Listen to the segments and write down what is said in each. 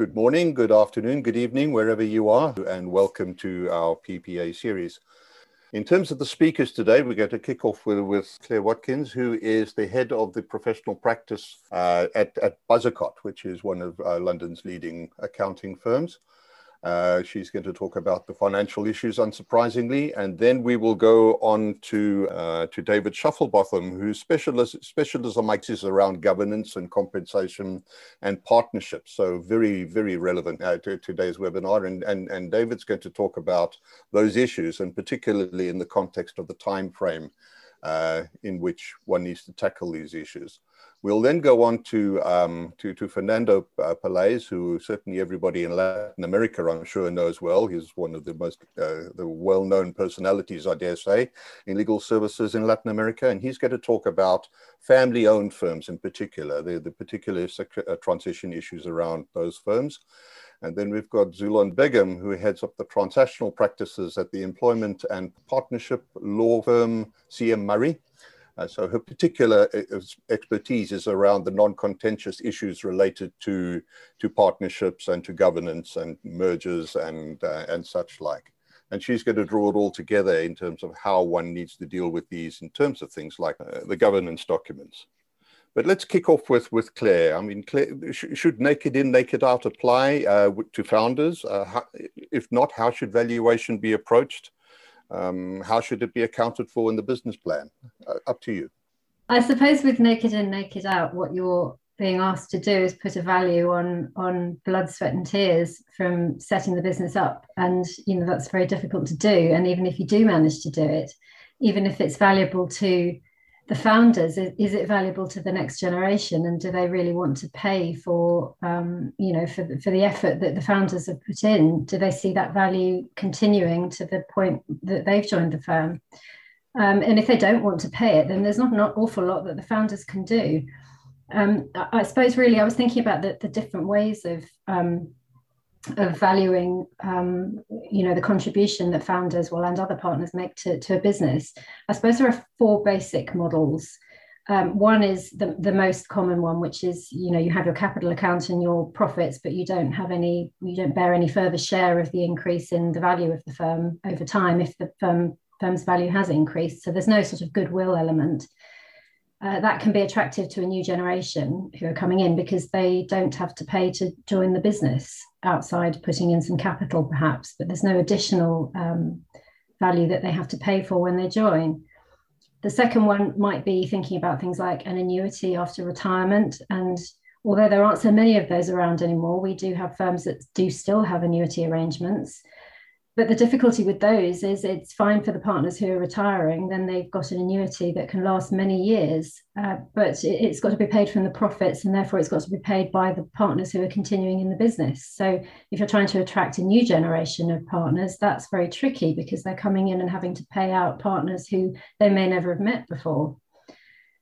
Good morning, good afternoon, good evening, wherever you are, and welcome to our PPA series. In terms of the speakers today, we're going to kick off with, with Claire Watkins, who is the head of the professional practice uh, at, at Buzzacott, which is one of uh, London's leading accounting firms. Uh, she's going to talk about the financial issues, unsurprisingly, and then we will go on to uh, to David Shufflebotham, whose specialism is around governance and compensation and partnerships. So very, very relevant uh, to today's webinar. And, and, and David's going to talk about those issues, and particularly in the context of the time frame uh, in which one needs to tackle these issues. We'll then go on to, um, to, to, Fernando uh, who certainly everybody in Latin America, I'm sure, knows well. He's one of the most uh, the well-known personalities, I dare say, in legal services in Latin America. And he's going to talk about family-owned firms in particular, the, the particular uh, transition issues around those firms. And then we've got Zulon Begum, who heads up the transactional practices at the employment and partnership law firm CM Murray. Uh, so her particular uh, expertise is around the non-contentious issues related to, to partnerships and to governance and mergers and, uh, and such like. And she's going to draw it all together in terms of how one needs to deal with these in terms of things like uh, the governance documents. But let's kick off with, with Claire. I mean, Claire, sh should naked in, naked out apply uh, to founders? Uh, how, if not, how should valuation be approached? Um, how should it be accounted for in the business plan? Uh, up to you. I suppose with naked in, naked out, what you're being asked to do is put a value on on blood, sweat, and tears from setting the business up, and you know that's very difficult to do. And even if you do manage to do it, even if it's valuable to the founders is, is, it valuable to the next generation? And do they really want to pay for um, you know for the, for the effort that the founders have put in? Do they see that value continuing to the point that they've joined the firm? Um, and if they don't want to pay it then there's not an awful lot that the founders can do. Um, I, I, suppose really i was thinking about the, the different ways of um, of valuing um, you know the contribution that founders will and other partners make to, to a business. I suppose there are four basic models. Um, one is the, the most common one which is you know you have your capital account and your profits but you don't have any you don't bear any further share of the increase in the value of the firm over time if the firm firm's value has increased. So there's no sort of goodwill element uh, that can be attractive to a new generation who are coming in because they don't have to pay to join the business outside putting in some capital perhaps but there's no additional um, value that they have to pay for when they join. The second one might be thinking about things like an annuity after retirement and although there aren't so many of those around anymore we do have firms that do still have annuity arrangements but the difficulty with those is it's fine for the partners who are retiring then they've got an annuity that can last many years uh, but it, has got to be paid from the profits and therefore it's got to be paid by the partners who are continuing in the business. So if you're trying to attract a new generation of partners that's very tricky because they're coming in and having to pay out partners who they may never have met before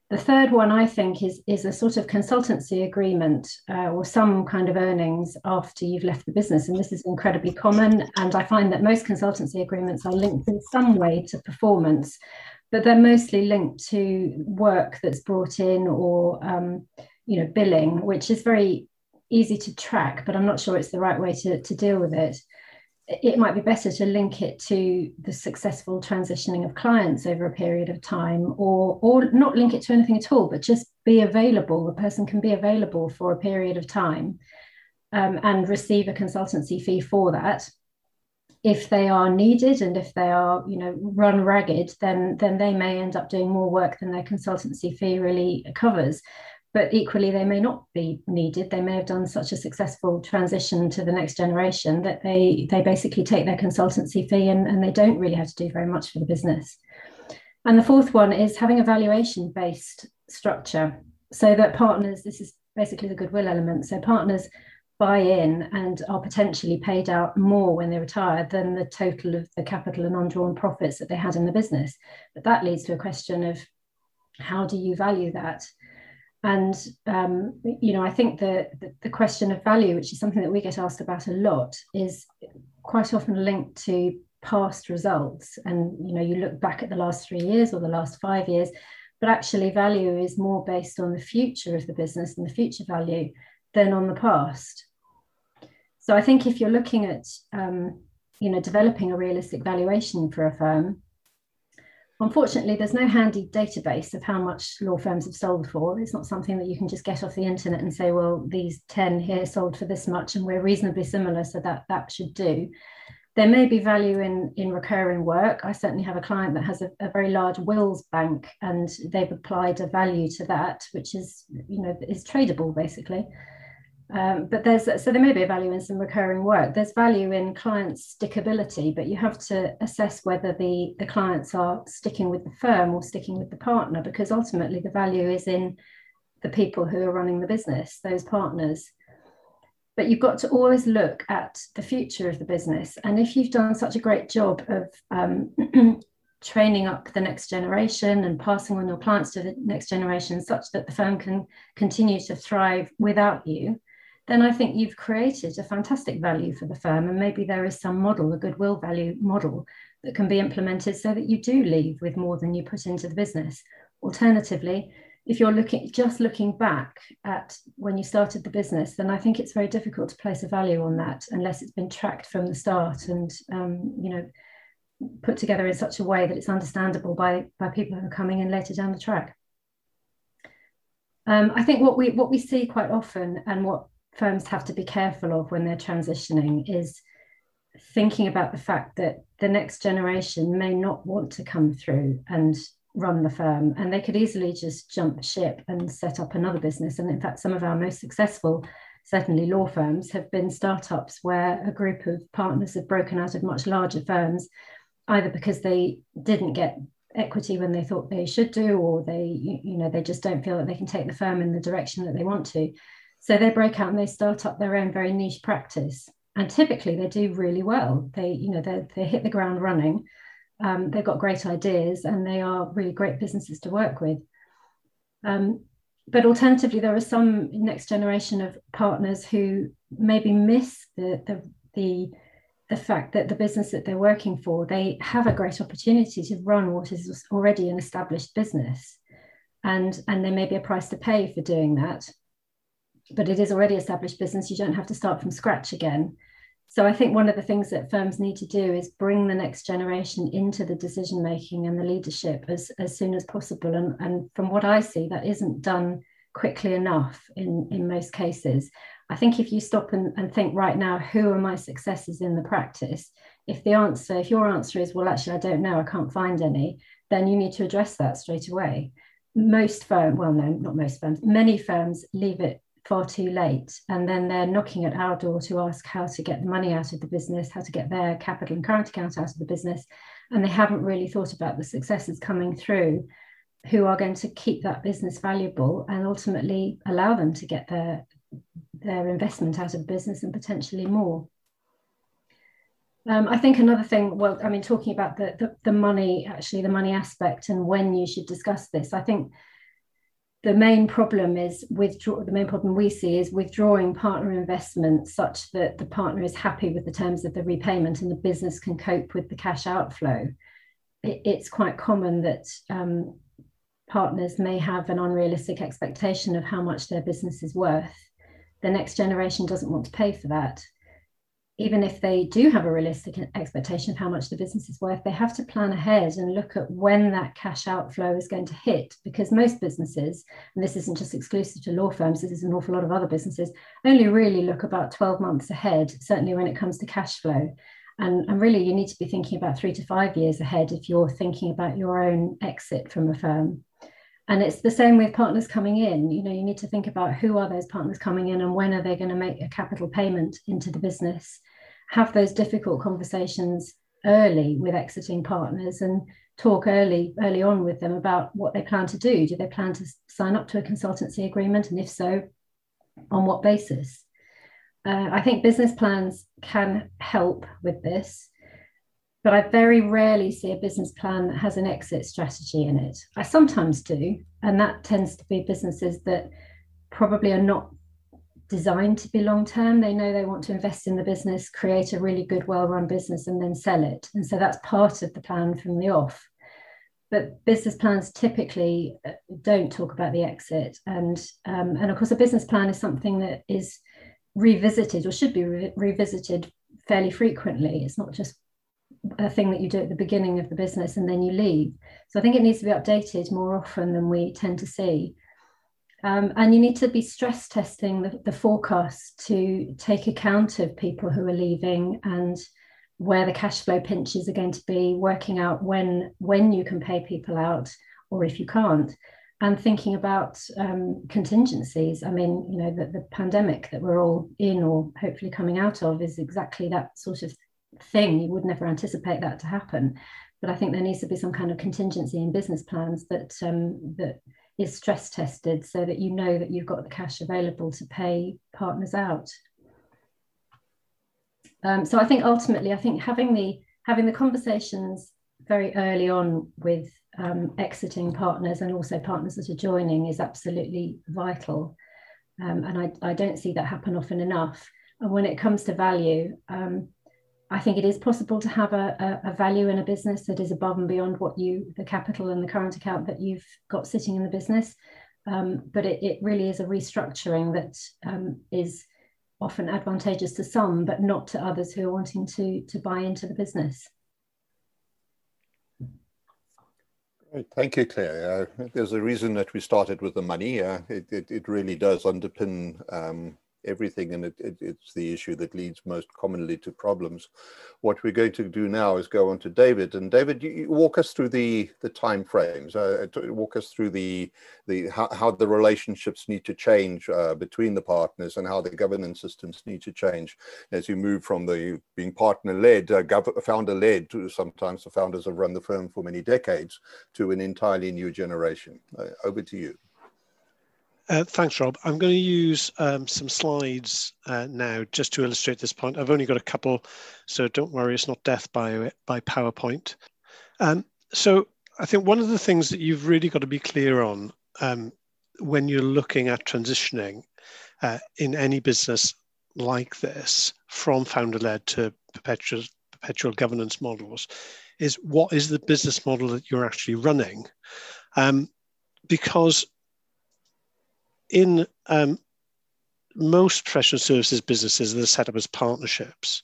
the third one, I think, is, is a sort of consultancy agreement uh, or some kind of earnings after you've left the business. And this is incredibly common. And I find that most consultancy agreements are linked in some way to performance, but they're mostly linked to work that's brought in or, um, you know, billing, which is very easy to track, but I'm not sure it's the right way to, to deal with it it might be better to link it to the successful transitioning of clients over a period of time or or not link it to anything at all but just be available. The person can be available for a period of time um, and receive a consultancy fee for that. If they are needed and if they are you know run ragged then then they may end up doing more work than their consultancy fee really covers but equally they may not be needed. They may have done such a successful transition to the next generation that they they basically take their consultancy fee and, and they don't really have to do very much for the business. And the fourth one is having a valuation based structure so that partners this is basically the goodwill element so partners buy in and are potentially paid out more when they retire than the total of the capital and undrawn profits that they had in the business. But that leads to a question of how do you value that and um, you know, I think the, the, the question of value, which is something that we get asked about a lot, is quite often linked to past results. And you know, you look back at the last three years or the last five years, but actually, value is more based on the future of the business and the future value than on the past. So I think if you're looking at um, you know developing a realistic valuation for a firm, unfortunately there's no handy database of how much law firms have sold for. It's not something that you can just get off the internet and say, well, these 10 here sold for this much and we're reasonably similar, so that that should do. There may be value in, in recurring work. I certainly have a client that has a, a very large wills bank and they've applied a value to that, which is, you know, is tradable basically. Um, but there's so there may be a value in some recurring work. There's value in clients' stickability, but you have to assess whether the the clients are sticking with the firm or sticking with the partner, because ultimately the value is in the people who are running the business, those partners. But you've got to always look at the future of the business, and if you've done such a great job of um, training up the next generation and passing on your clients to the next generation, such that the firm can continue to thrive without you then I think you've created a fantastic value for the firm. And maybe there is some model, a goodwill value model, that can be implemented so that you do leave with more than you put into the business. Alternatively, if you're looking just looking back at when you started the business, then I think it's very difficult to place a value on that unless it's been tracked from the start and um, you know put together in such a way that it's understandable by by people who are coming in later down the track. Um, I think what we what we see quite often and what firms have to be careful of when they're transitioning is thinking about the fact that the next generation may not want to come through and run the firm. And they could easily just jump ship and set up another business. And in fact some of our most successful certainly law firms have been startups where a group of partners have broken out of much larger firms either because they didn't get equity when they thought they should do or they you know they just don't feel that they can take the firm in the direction that they want to so they break out and they start up their own very niche practice. And typically they do really well. They, you know, they, hit the ground running. Um, they've got great ideas and they are really great businesses to work with. Um, but alternatively, there are some next generation of partners who maybe miss the, the, the, the fact that the business that they're working for, they have a great opportunity to run what is already an established business. And, and there may be a price to pay for doing that but it is already established business. You don't have to start from scratch again. So I think one of the things that firms need to do is bring the next generation into the decision making and the leadership as, as soon as possible. And, and from what I see, that isn't done quickly enough in, in most cases. I think if you stop and, and think right now, who are my successes in the practice? If the answer, if your answer is, well, actually, I don't know, I can't find any, then you need to address that straight away. Most firms, well, no, not most firms, many firms leave it far too late. And then they're knocking at our door to ask how to get the money out of the business, how to get their capital and current account out of the business. And they haven't really thought about the successes coming through who are going to keep that business valuable and ultimately allow them to get their, their investment out of business and potentially more. Um, I think another thing, well, I mean, talking about the, the, the money, actually, the money aspect and when you should discuss this, I think the main problem is withdraw the main problem we see is withdrawing partner investment such that the partner is happy with the terms of the repayment and the business can cope with the cash outflow. It, it's quite common that um, partners may have an unrealistic expectation of how much their business is worth. The next generation doesn't want to pay for that even if they do have a realistic expectation of how much the business is worth, they have to plan ahead and look at when that cash outflow is going to hit. Because most businesses, and this isn't just exclusive to law firms, this is an awful lot of other businesses, only really look about 12 months ahead, certainly when it comes to cash flow. And, and really, you need to be thinking about three to five years ahead if you're thinking about your own exit from a firm. And it's the same with partners coming in. You know, you need to think about who are those partners coming in and when are they going to make a capital payment into the business have those difficult conversations early with exiting partners and talk early early on with them about what they plan to do. Do they plan to sign up to a consultancy agreement? And if so on what basis? Uh, i think business plans can help with this but i very rarely see a business plan that has an exit strategy in it. I sometimes do and that tends to be businesses that probably are not designed to be long term. They know they want to invest in the business, create a really good, well run business, and then sell it. And so that's part of the plan from the off. But business plans typically uh, don't talk about the exit. And, um, and of course, a business plan is something that is revisited or should be re- revisited fairly frequently. It's not just a thing that you do at the beginning of the business and then you leave. So I think it needs to be updated more often than we tend to see. Um, and you need to be stress testing the, the forecast to take account of people who are leaving and where the cash flow pinches are going to be, working out when when you can pay people out or if you can't, and thinking about um, contingencies. I mean, you know, the, the pandemic that we're all in or hopefully coming out of is exactly that sort of thing. You would never anticipate that to happen, but I think there needs to be some kind of contingency in business plans that um, that is stress tested so that you know that you've got the cash available to pay partners out. Um, so I think ultimately, I think having the having the conversations very early on with um, exiting partners and also partners that are joining is absolutely vital. Um, and I, I, don't see that happen often enough. And when it comes to value, um, I think it is possible to have a, a, a, value in a business that is above and beyond what you, the capital and the current account that you've got sitting in the business. Um, but it, it, really is a restructuring that um, is often advantageous to some, but not to others who are wanting to, to buy into the business. Great. Thank you, Claire. Uh, there's a reason that we started with the money. Uh, it, it, it, really does underpin um, everything and it, it, it's the issue that leads most commonly to problems. What we're going to do now is go on to David and David, you, you walk us through the the time frames, uh, walk us through the the how, how the relationships need to change uh, between the partners and how the governance systems need to change as you move from the being partner led, uh, founder led to sometimes the founders have run the firm for many decades to an entirely new generation. Uh, over to you. Uh, thanks, Rob. I'm going to use um, some slides uh, now just to illustrate this point. I've only got a couple, so don't worry, it's not death by, by PowerPoint. Um, so I think one of the things that you've really got to be clear on um, when you're looking at transitioning uh, in any business like this from founder-led to perpetual, perpetual governance models is what is the business model that you're actually running? Um, because in um, most professional services businesses that are set up as partnerships,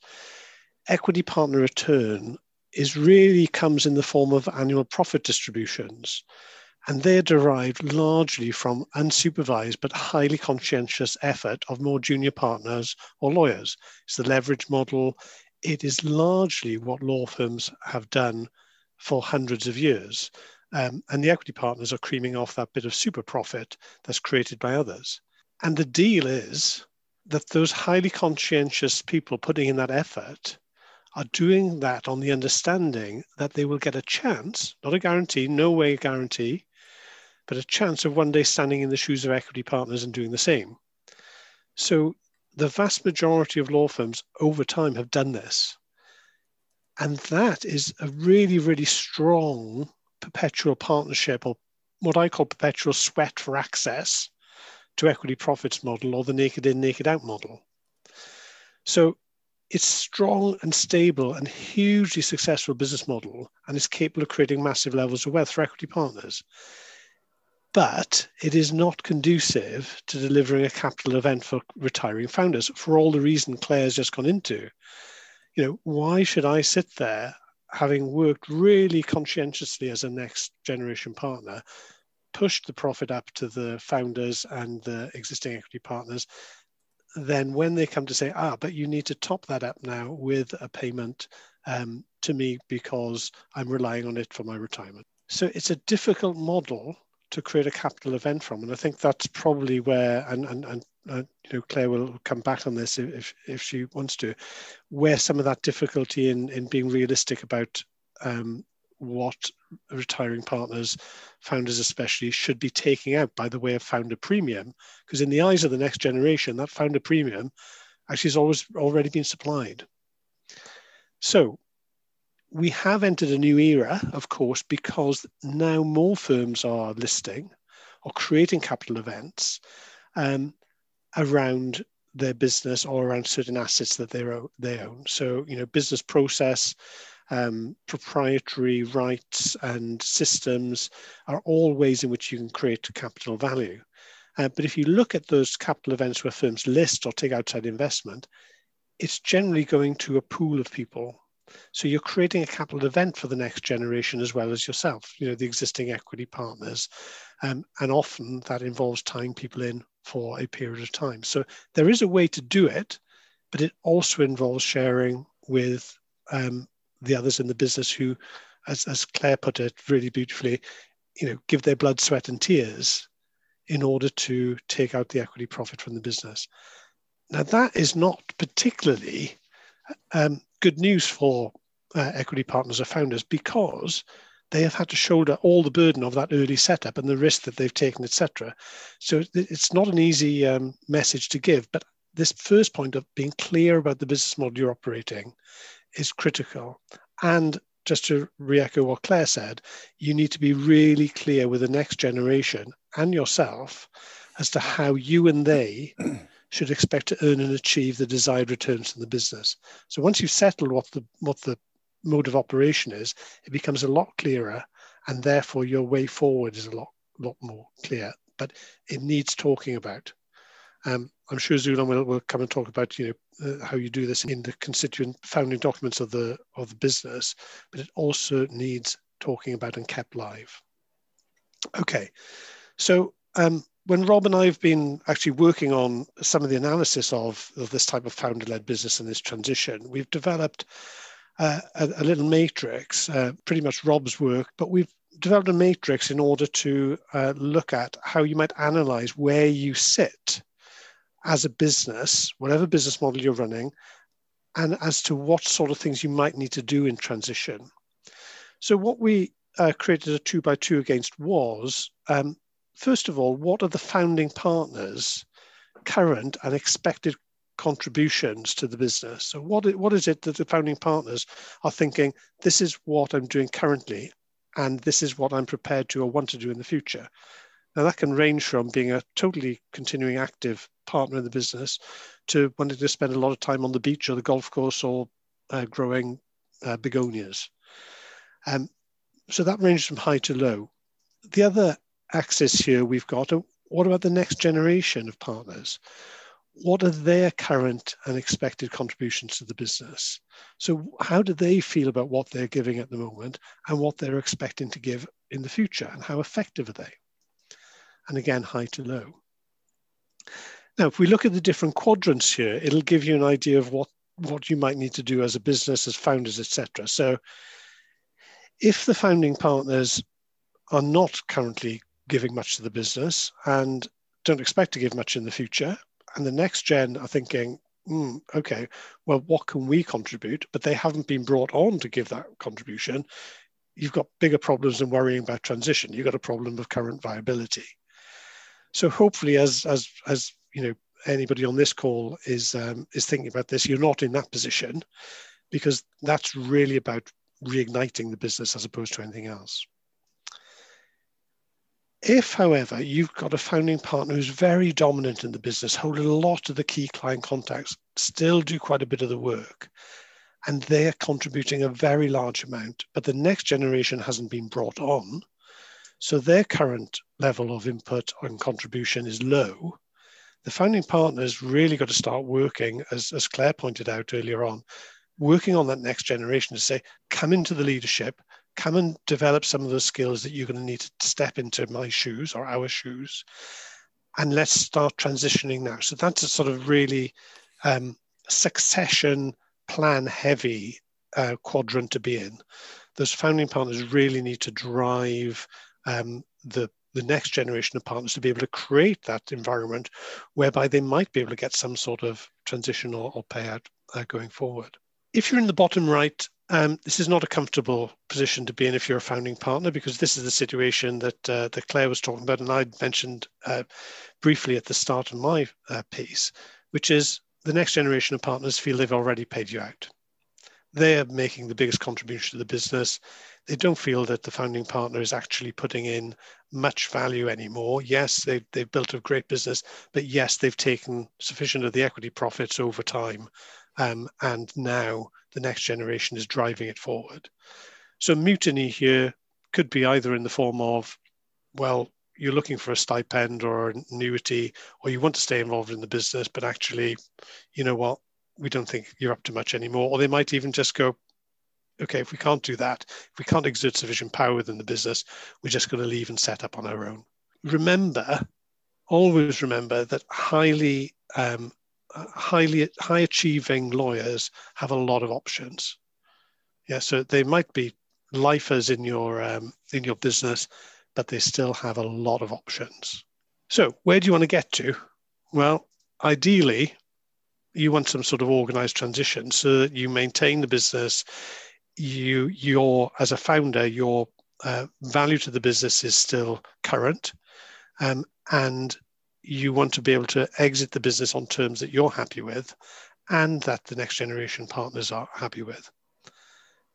equity partner return is really comes in the form of annual profit distributions. And they're derived largely from unsupervised but highly conscientious effort of more junior partners or lawyers. It's the leverage model. It is largely what law firms have done for hundreds of years. Um, and the equity partners are creaming off that bit of super profit that's created by others. And the deal is that those highly conscientious people putting in that effort are doing that on the understanding that they will get a chance, not a guarantee, no way a guarantee, but a chance of one day standing in the shoes of equity partners and doing the same. So the vast majority of law firms over time have done this. And that is a really, really strong perpetual partnership or what I call perpetual sweat for access to equity profits model or the naked in, naked out model. So it's strong and stable and hugely successful business model and is capable of creating massive levels of wealth for equity partners. But it is not conducive to delivering a capital event for retiring founders for all the reason Claire's just gone into. You know, why should I sit there having worked really conscientiously as a next generation partner, pushed the profit up to the founders and the existing equity partners. Then, when they come to say, ah, but you need to top that up now with a payment um, to me because I'm relying on it for my retirement. So it's a difficult model to create a capital event from. And I think that's probably where, and, and, and uh, you know, Claire will come back on this if, if she wants to, where some of that difficulty in, in being realistic about um, what retiring partners, founders especially, should be taking out by the way of founder premium. Because in the eyes of the next generation, that founder premium actually has always already been supplied. So we have entered a new era, of course, because now more firms are listing or creating capital events um, around their business or around certain assets that they own. They own. So, you know, business process, um, proprietary rights, and systems are all ways in which you can create capital value. Uh, but if you look at those capital events where firms list or take outside investment, it's generally going to a pool of people. So you're creating a capital event for the next generation as well as yourself, you know, the existing equity partners. Um, and often that involves tying people in for a period of time. So there is a way to do it, but it also involves sharing with um, the others in the business who, as, as Claire put it really beautifully, you know, give their blood, sweat, and tears in order to take out the equity profit from the business. Now, that is not particularly um, good news for uh, equity partners or founders because they have had to shoulder all the burden of that early setup and the risk that they've taken, etc. So it's not an easy um, message to give, but this first point of being clear about the business model you're operating is critical. And just to re-echo what Claire said, you need to be really clear with the next generation and yourself as to how you and they should expect to earn and achieve the desired returns from the business. So once you've settled what the what the mode of operation is, it becomes a lot clearer, and therefore your way forward is a lot lot more clear. But it needs talking about. Um, I'm sure Zulon will, will come and talk about you know uh, how you do this in the constituent founding documents of the of the business, but it also needs talking about and kept live. Okay, so um, when Rob and I have been actually working on some of the analysis of, of this type of founder-led business and this transition, we've developed a, a, little matrix, uh, pretty much Rob's work, but we've developed a matrix in order to uh, look at how you might analyze where you sit as a business, whatever business model you're running, and as to what sort of things you might need to do in transition. So what we uh, created a two by two against was, um, first of all, what are the founding partners' current and expected contributions to the business? So what, what is it that the founding partners are thinking, this is what I'm doing currently, and this is what I'm prepared to or want to do in the future? Now that can range from being a totally continuing active partner in the business to wanting to spend a lot of time on the beach or the golf course or uh, growing uh, begonias. Um, so that ranges from high to low. The other axis here we've got, what about the next generation of partners? What are their current and expected contributions to the business? So how do they feel about what they're giving at the moment and what they're expecting to give in the future and how effective are they? And again, high to low. Now, if we look at the different quadrants here, it'll give you an idea of what, what you might need to do as a business, as founders, etc. So if the founding partners are not currently giving much to the business and don't expect to give much in the future, and the next gen are thinking, mm, okay, well, what can we contribute? But they haven't been brought on to give that contribution. You've got bigger problems than worrying about transition. You've got a problem of current viability. So hopefully, as as as you know anybody on this call is um, is thinking about this, you're not in that position because that's really about reigniting the business as opposed to anything else. If, however, you've got a founding partner who's very dominant in the business, hold a lot of the key client contacts, still do quite a bit of the work, and they're contributing a very large amount, but the next generation hasn't been brought on, so their current level of input and contribution is low, the founding partners really got to start working, as, as Claire pointed out earlier on, working on that next generation to say, come into the leadership, come and develop some of those skills that you're going to need to step into my shoes or our shoes. And let's start transitioning now. So that's a sort of really um, succession plan heavy uh, quadrant to be in. Those founding partners really need to drive um, the the next generation of partners to be able to create that environment whereby they might be able to get some sort of transition or, or payout uh, going forward. If you're in the bottom right, um, this is not a comfortable position to be in if you're a founding partner because this is the situation that uh, that Claire was talking about and I mentioned uh, briefly at the start of my uh, piece, which is the next generation of partners feel they've already paid you out. They're making the biggest contribution to the business they don't feel that the founding partner is actually putting in much value anymore. Yes, they've, they've built a great business, but yes, they've taken sufficient of the equity profits over time. Um, and now the next generation is driving it forward. So mutiny here could be either in the form of, well, you're looking for a stipend or an annuity, or you want to stay involved in the business, but actually, you know what, we don't think you're up to much anymore. Or they might even just go, okay, if we can't do that, if we can't exert sufficient power within the business, we're just going to leave and set up on our own. Remember, always remember that highly, um, highly, high achieving lawyers have a lot of options. Yeah, so they might be lifers in your um, in your business, but they still have a lot of options. So, where do you want to get to? Well, ideally, you want some sort of organized transition so that you maintain the business. You, your as a founder, your uh, value to the business is still current, um, and you want to be able to exit the business on terms that you're happy with, and that the next generation partners are happy with.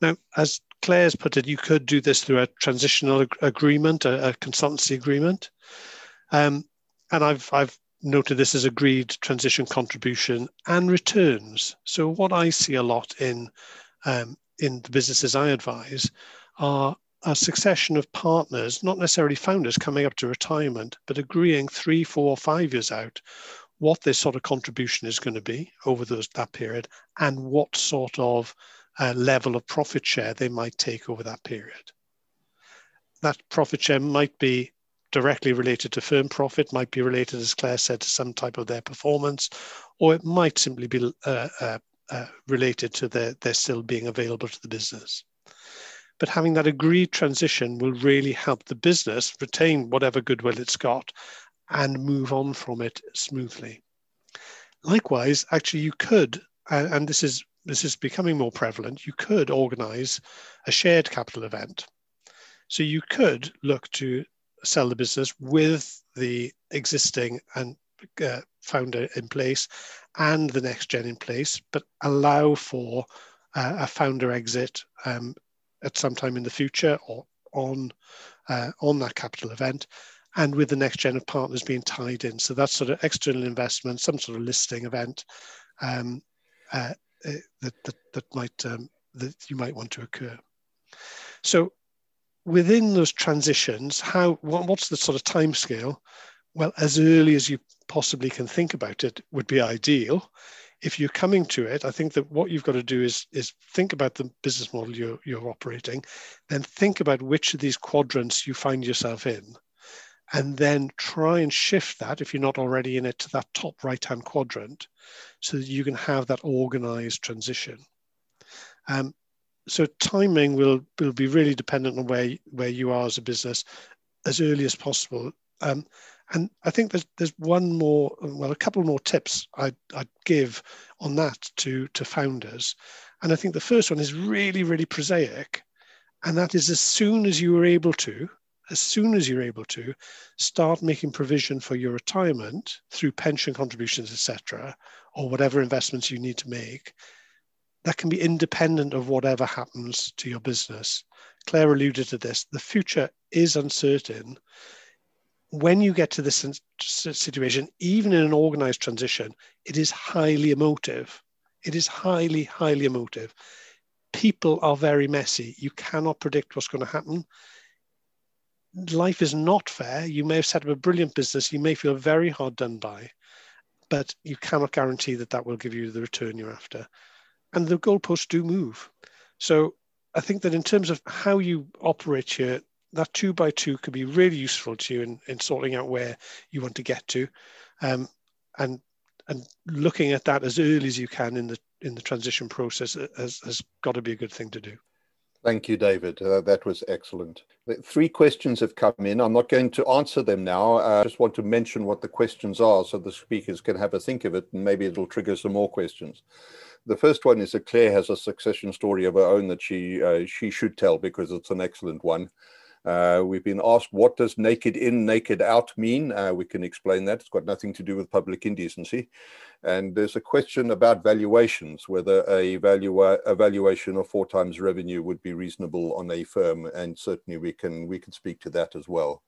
Now, as Claire's put it, you could do this through a transitional ag- agreement, a, a, consultancy agreement. Um, and I've, I've noted this as agreed transition contribution and returns. So what I see a lot in, um, in the businesses I advise are a succession of partners, not necessarily founders coming up to retirement, but agreeing three, four, five years out what their sort of contribution is going to be over those, that period and what sort of uh, level of profit share they might take over that period. That profit share might be directly related to firm profit, might be related, as Claire said, to some type of their performance, or it might simply be uh, uh, uh, related to their, their still being available to the business. But having that agreed transition will really help the business retain whatever goodwill it's got and move on from it smoothly. Likewise, actually, you could, and this is this is becoming more prevalent, you could organize a shared capital event. So you could look to sell the business with the existing and uh, founder in place and the next gen in place, but allow for uh, a founder exit um, at some time in the future or on uh, on that capital event, and with the next gen of partners being tied in. So that's sort of external investment, some sort of listing event, um, uh, uh, that, that, that might um, that you might want to occur. So within those transitions, how what, what's the sort of time scale? Well, as early as you possibly can think about it would be ideal. If you're coming to it, I think that what you've got to do is is think about the business model you're you're operating, then think about which of these quadrants you find yourself in and then try and shift that if you're not already in it to that top right hand quadrant so that you can have that organized transition. Um, so timing will will be really dependent on where where you are as a business as early as possible. Um, and I think there's there's one more well a couple more tips I'd, I'd give on that to to founders and I think the first one is really really prosaic and that is as soon as you are able to as soon as you're able to, start making provision for your retirement through pension contributions, etc., or whatever investments you need to make. That can be independent of whatever happens to your business. Claire alluded to this. The future is uncertain. When you get to this situation, even in an organized transition, it is highly emotive. It is highly, highly emotive. People are very messy. You cannot predict what's going to happen life is not fair. You may have set up a brilliant business. You may feel very hard done by, but you cannot guarantee that that will give you the return you're after. And the goalposts do move. So I think that in terms of how you operate here, that two by two could be really useful to you in, in sorting out where you want to get to. Um, and and looking at that as early as you can in the in the transition process has, has got to be a good thing to do. Thank you, David. Uh, that was excellent. Three questions have come in. I'm not going to answer them now. Uh, I just want to mention what the questions are so the speakers can have a think of it and maybe it'll trigger some more questions. The first one is that Claire has a succession story of her own that she uh, she should tell because it's an excellent one. Uh, we've been asked, what does naked in, naked out mean? Uh, we can explain that. It's got nothing to do with public indecency. And there's a question about valuations, whether a, valua a valuation of four times revenue would be reasonable on a firm. And certainly we can, we can speak to that as well.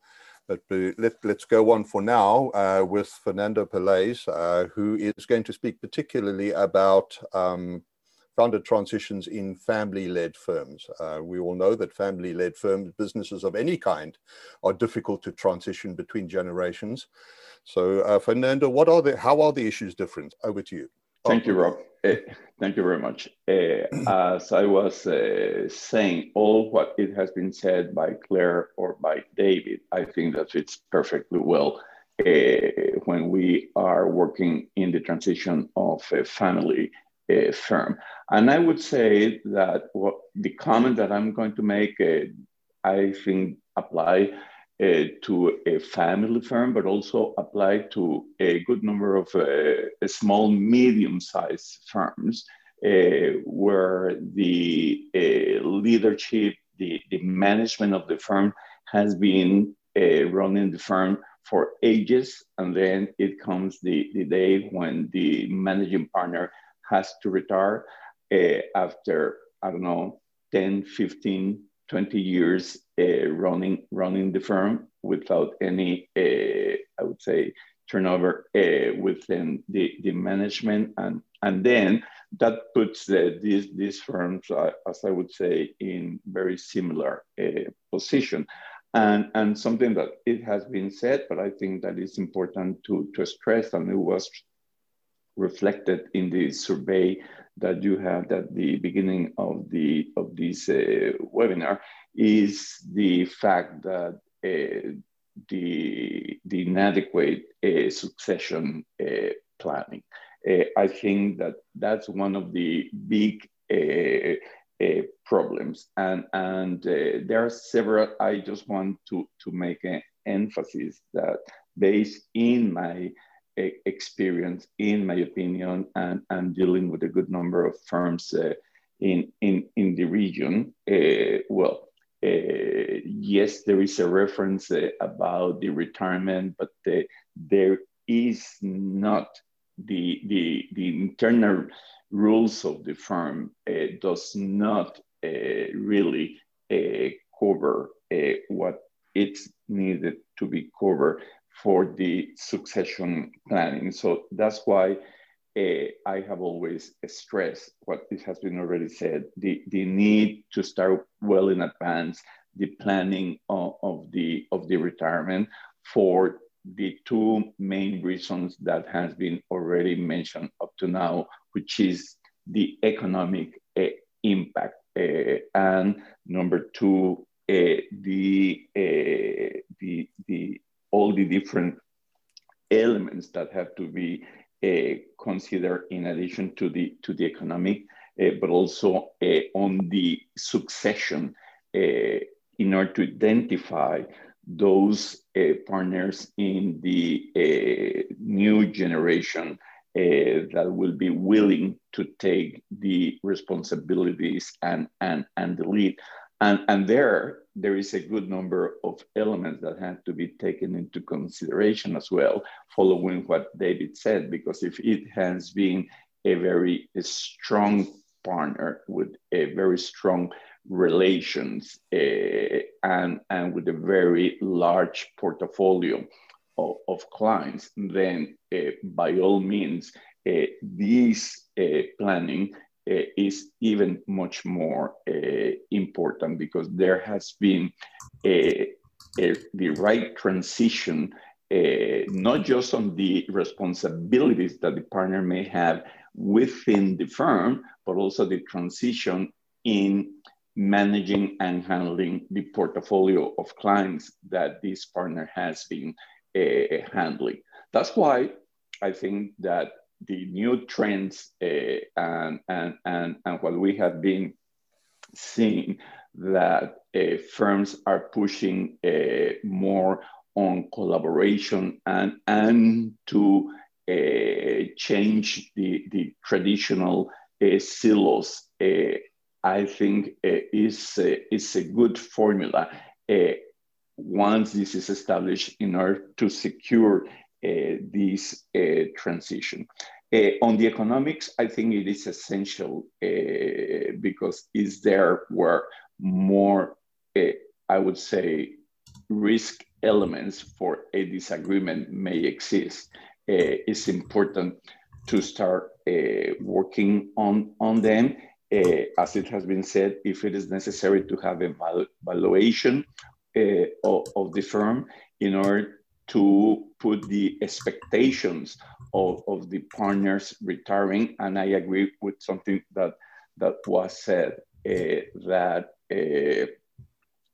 But uh, let, let's go on for now uh, with Fernando Pelaez, uh, who is going to speak particularly about um, founded transitions in family-led firms. Uh, we all know that family-led firms, businesses of any kind, are difficult to transition between generations. So, uh, Fernando, what are the how are the issues different? Over to you. Thank you, Rob. Uh, thank you very much. Uh, as I was uh, saying, all what it has been said by Claire or by David, I think that fits perfectly well uh, when we are working in the transition of a family uh, firm. And I would say that what the comment that I'm going to make, uh, I think apply uh, to a family firm, but also apply to a good number of uh, small, medium-sized firms uh, where the uh, leadership, the, the management of the firm has been running the firm for ages. And then it comes the, the day when the managing partner has to retire uh, after, I don't know, 10, 15, 20 years uh, running running the firm without any, uh, I would say, turnover within the, the management, and and then that puts the, these these firms, as I would say, in very similar position. And, and something that it has been said, but I think that it's important to, to stress, and it was reflected in the survey that you had at the beginning of the of this uh, webinar is the fact that uh, the the inadequate uh, succession uh, planning. Uh, I think that that's one of the big uh, problems, and and there are several. I just want to to make an emphasis that based in my experience, in my opinion, and, and dealing with a good number of firms uh, in, in, in the region. Uh, well, uh, yes, there is a reference uh, about the retirement, but the, there is not the, the, the internal rules of the firm uh, does not uh, really cover what it's needed to be covered for the succession planning. So that's why uh, I have always stressed what it has been already said, the, the need to start well in advance the planning of, of, the, of the retirement for the two main reasons that has been already mentioned up to now, which is the economic uh, impact. Uh, and number two, uh, the, the, the all the different elements that have to be uh, considered in addition to the to the economic, uh, but also uh, on the succession uh, in order to identify those uh, partners in the uh, new generation that will be willing to take the responsibilities and and and the lead. And, and there, there is a good number of elements that have to be taken into consideration as well, following what David said, because if it has been a very a strong partner with a very strong relations uh, and, and with a very large portfolio of, of clients, then uh, by all means, uh, this planning uh, is even much more uh, important because there has been a, a, the right transition, uh, not just on the responsibilities that the partner may have within the firm, but also the transition in managing and handling the portfolio of clients that this partner has been handling. That's why I think that the new trends uh, and, and, and, and what we have been seeing that uh, firms are pushing uh, more on collaboration and, and to uh, change the, the traditional uh, silos, uh, I think is, is a good formula once this is established in order to secure uh, this uh, transition. Uh, on the economics, I think it is essential because it's there where more, I would say, risk elements for a disagreement may exist. it's important to start uh, working on, on them. Uh, as it has been said, if it is necessary to have a valuation uh, of, of, the firm in order to put the expectations of, of the partners retiring. And I agree with something that, that was said, uh, that uh,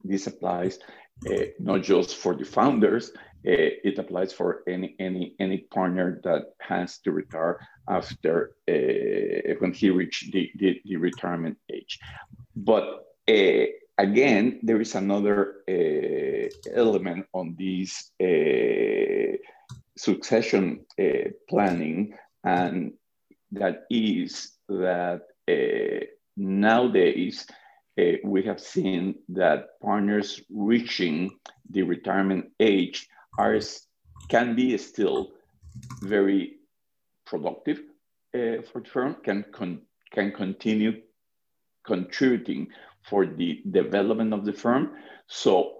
this applies uh, not just for the founders, it applies for any any any partner that has to retire after when he reached the, the, the, retirement age. But again, there is another uh, element on this uh, succession planning, and that is that nowadays uh, we have seen that partners reaching the retirement age are can be still very productive uh, for the firm, can, con can continue contributing for the development of the firm. So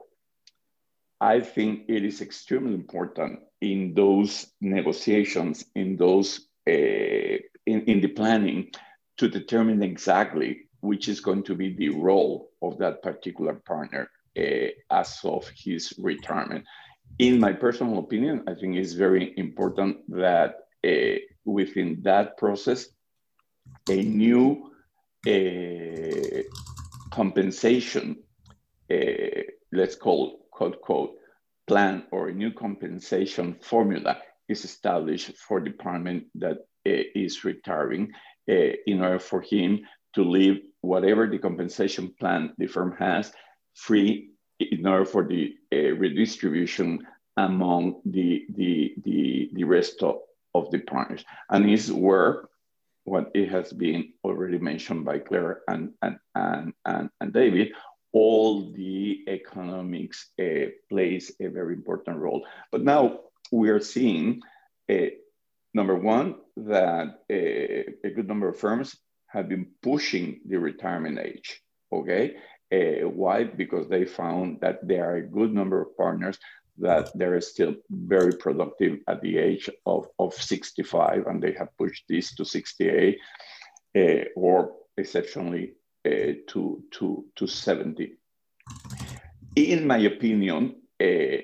I think it is extremely important in those negotiations, in those uh, in, in the planning, to determine exactly which is going to be the role of that particular partner uh, as of his retirement. In my personal opinion, I think it's very important that uh, within that process, a new compensation, uh, let's call quote quote, plan or a new compensation formula is established for department that uh, is retiring uh, in order for him to leave whatever the compensation plan the firm has free in order for the uh, redistribution among the, the, the, the rest of, of the partners. And is where what it has been already mentioned by Claire and, and, and, and, and David, all the economics uh, plays a very important role. But now we are seeing, uh, number one, that uh, a good number of firms have been pushing the retirement age. Okay. Uh, why? Because they found that there are a good number of partners that they're still very productive at the age of, of 65, and they have pushed this to 68 uh, or exceptionally uh, to, to, to 70. In my opinion, uh,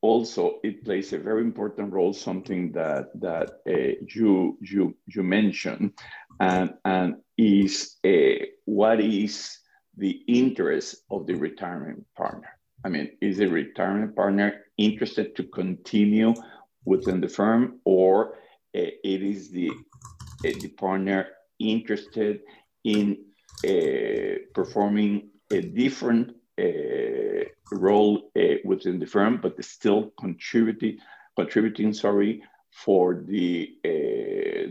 also it plays a very important role, something that, that uh, you, you, you mentioned, and, and is uh, what is the interest of the retirement partner? I mean, is the retirement partner interested to continue within the firm, or uh, it is the uh, the partner interested in uh, performing a different uh, role uh, within the firm, but still contributing contributing sorry for the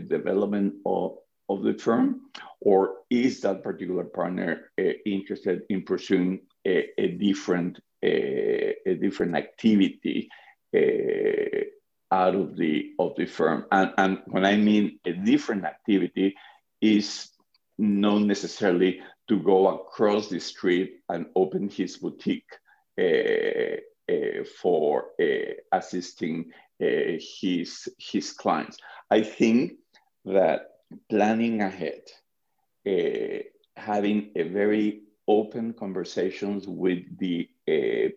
development of of the firm, or is that particular partner uh, interested in pursuing a, a different a, a, different activity uh, out of the of the firm? And, and when I mean a different activity, is not necessarily to go across the street and open his boutique uh, uh, for uh, assisting his his clients. I think that planning ahead, having a very open conversations with the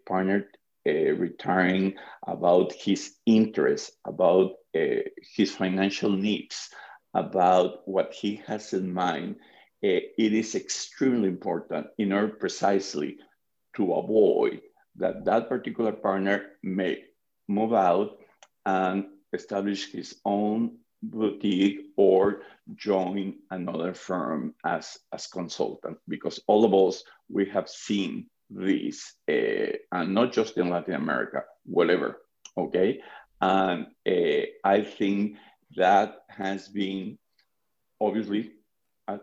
partner uh, retiring about his interests, about uh, his financial needs, about what he has in mind. Uh, it is extremely important in order precisely to avoid that that particular partner may move out and establish his own boutique or join another firm as, as consultant because all of us, we have seen this, uh, and not just in Latin America, whatever, okay? And uh, I think that has been obviously uh,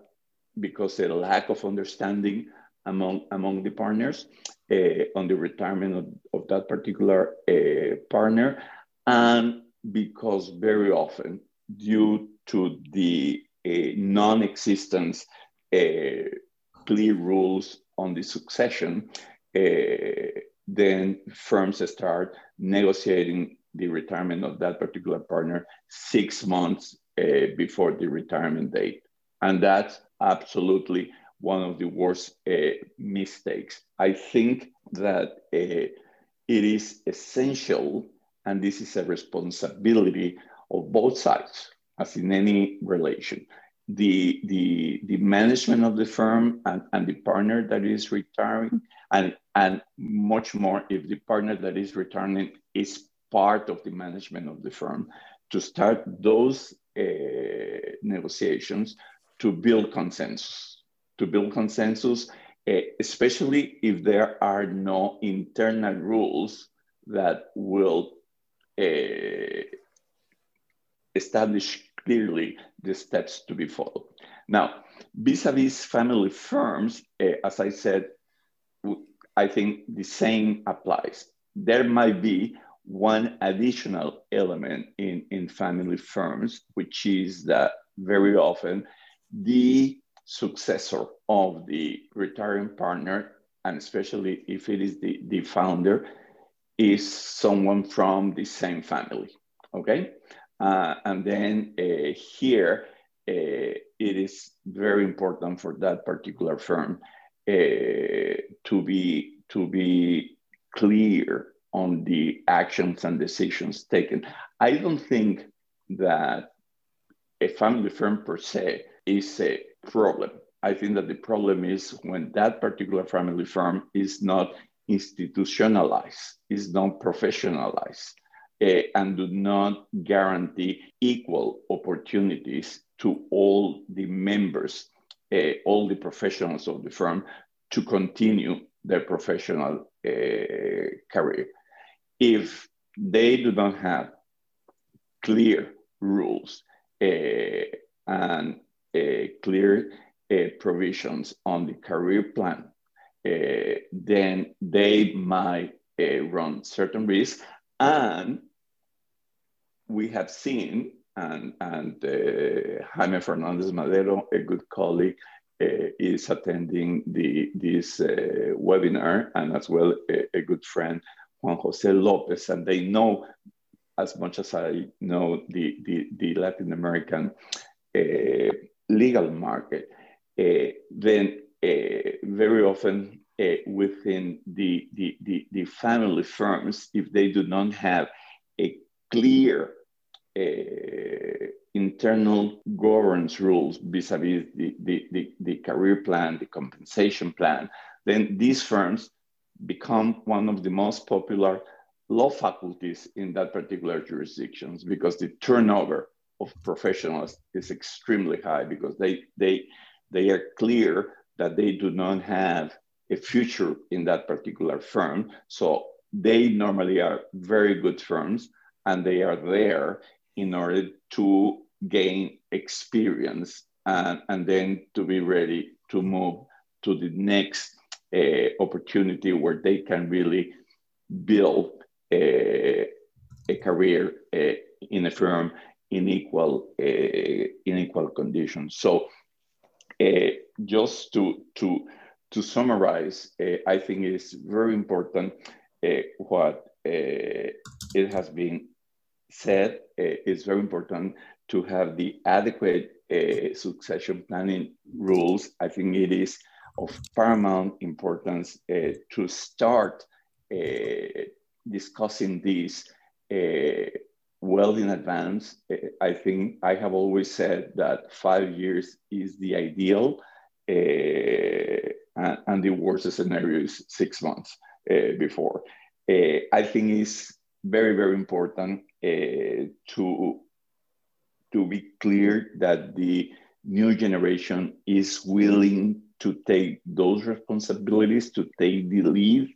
because the lack of understanding among, among the partners uh, on the retirement of, of that particular uh, partner, and because very often due to the uh, non-existence clear rules on the succession, uh, then firms start negotiating the retirement of that particular partner six months uh, before the retirement date. And that's absolutely one of the worst uh, mistakes. I think that uh, it is essential, and this is a responsibility of both sides, as in any relation. The, the, the management of the firm and, and the partner that is retiring, and, and much more if the partner that is returning is part of the management of the firm, to start those uh, negotiations to build consensus, to build consensus uh, especially if there are no internal rules that will uh, establish clearly the steps to be followed. Now, vis-a-vis family firms, uh, as I said, I think the same applies. There might be one additional element in, in family firms, which is that very often the successor of the retiring partner, and especially if it is the, the founder, is someone from the same family. Okay. Uh, and then uh, here, uh, it is very important for that particular firm uh, to be to be clear on the actions and decisions taken. I don't think that a family firm per se is a problem. I think that the problem is when that particular family firm is not institutionalized, is not professionalized, Eh, and do not guarantee equal opportunities to all the members, uh, all the professionals of the firm to continue their professional uh, career. If they do not have clear rules and clear provisions on the career plan, then they might run certain risks. And we have seen, and, and Jaime Fernandez Madero, a good colleague, uh, is attending the, this uh, webinar and as well a, a, good friend, Juan Jose Lopez, and they know as much as I know the, the, the Latin American uh, legal market, uh, then uh, very often uh, within the, the, the, the, family firms, if they do not have a clear Eh, internal governance rules vis-a-vis the, the, the, the, career plan, the compensation plan, then these firms become one of the most popular law faculties in that particular jurisdictions because the turnover of professionals is extremely high because they they they are clear that they do not have a future in that particular firm. So they normally are very good firms and they are there in order to gain experience and, and then to be ready to move to the next uh, opportunity where they can really build a, a career uh, in a firm in equal uh, in equal conditions. So uh, just to to to summarize, uh, I think it is very important uh, what uh, it has been said. Uh, it's very important to have the adequate succession planning rules. I think it is of paramount importance to start discussing these well in advance. I think I have always said that five years is the ideal, uh, and, and, the worst scenario is six months uh, before. Uh, I think it's very, very important to, to be clear that the new generation is willing to take those responsibilities, to take the lead,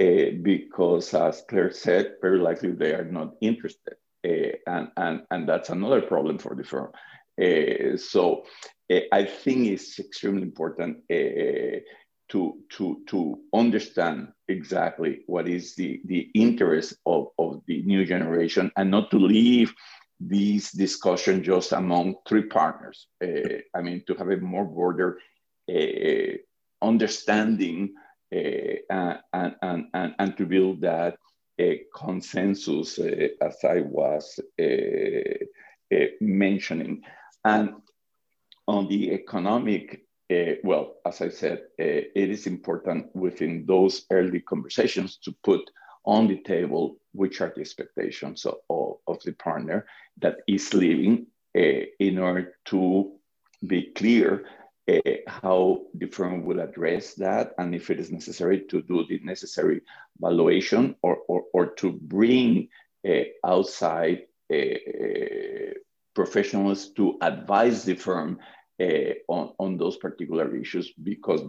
uh, because as Claire said, very likely they are not interested. Uh, and, and, and that's another problem for the firm. Uh, so uh, I think it's extremely important to, to, to understand exactly what is the, the interest of, of the new generation and not to leave this discussion just among three partners. Uh, I mean, to have a more broader uh, understanding uh, and, and, and, and to build that a consensus, uh, as I was uh, mentioning. And on the economic, well, as I said, it is important within those early conversations to put on the table which are the expectations of, of, the partner that is leaving uh, in order to be clear uh, how the firm will address that and if it is necessary to do the necessary valuation or, or, or to bring uh, outside professionals to advise the firm on, on those particular issues because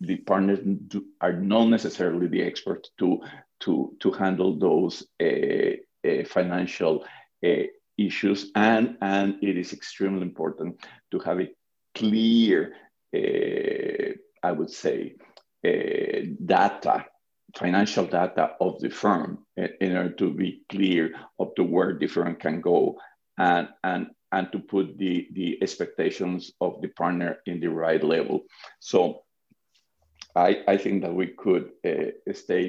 the partners do, are not necessarily the experts to to to handle those uh, uh, financial uh, issues. And and it is extremely important to have a clear i would say data financial data of the firm in order to be clear of to where the firm can go and and and to put the the expectations of the partner in the right level so i i think that we could uh, stay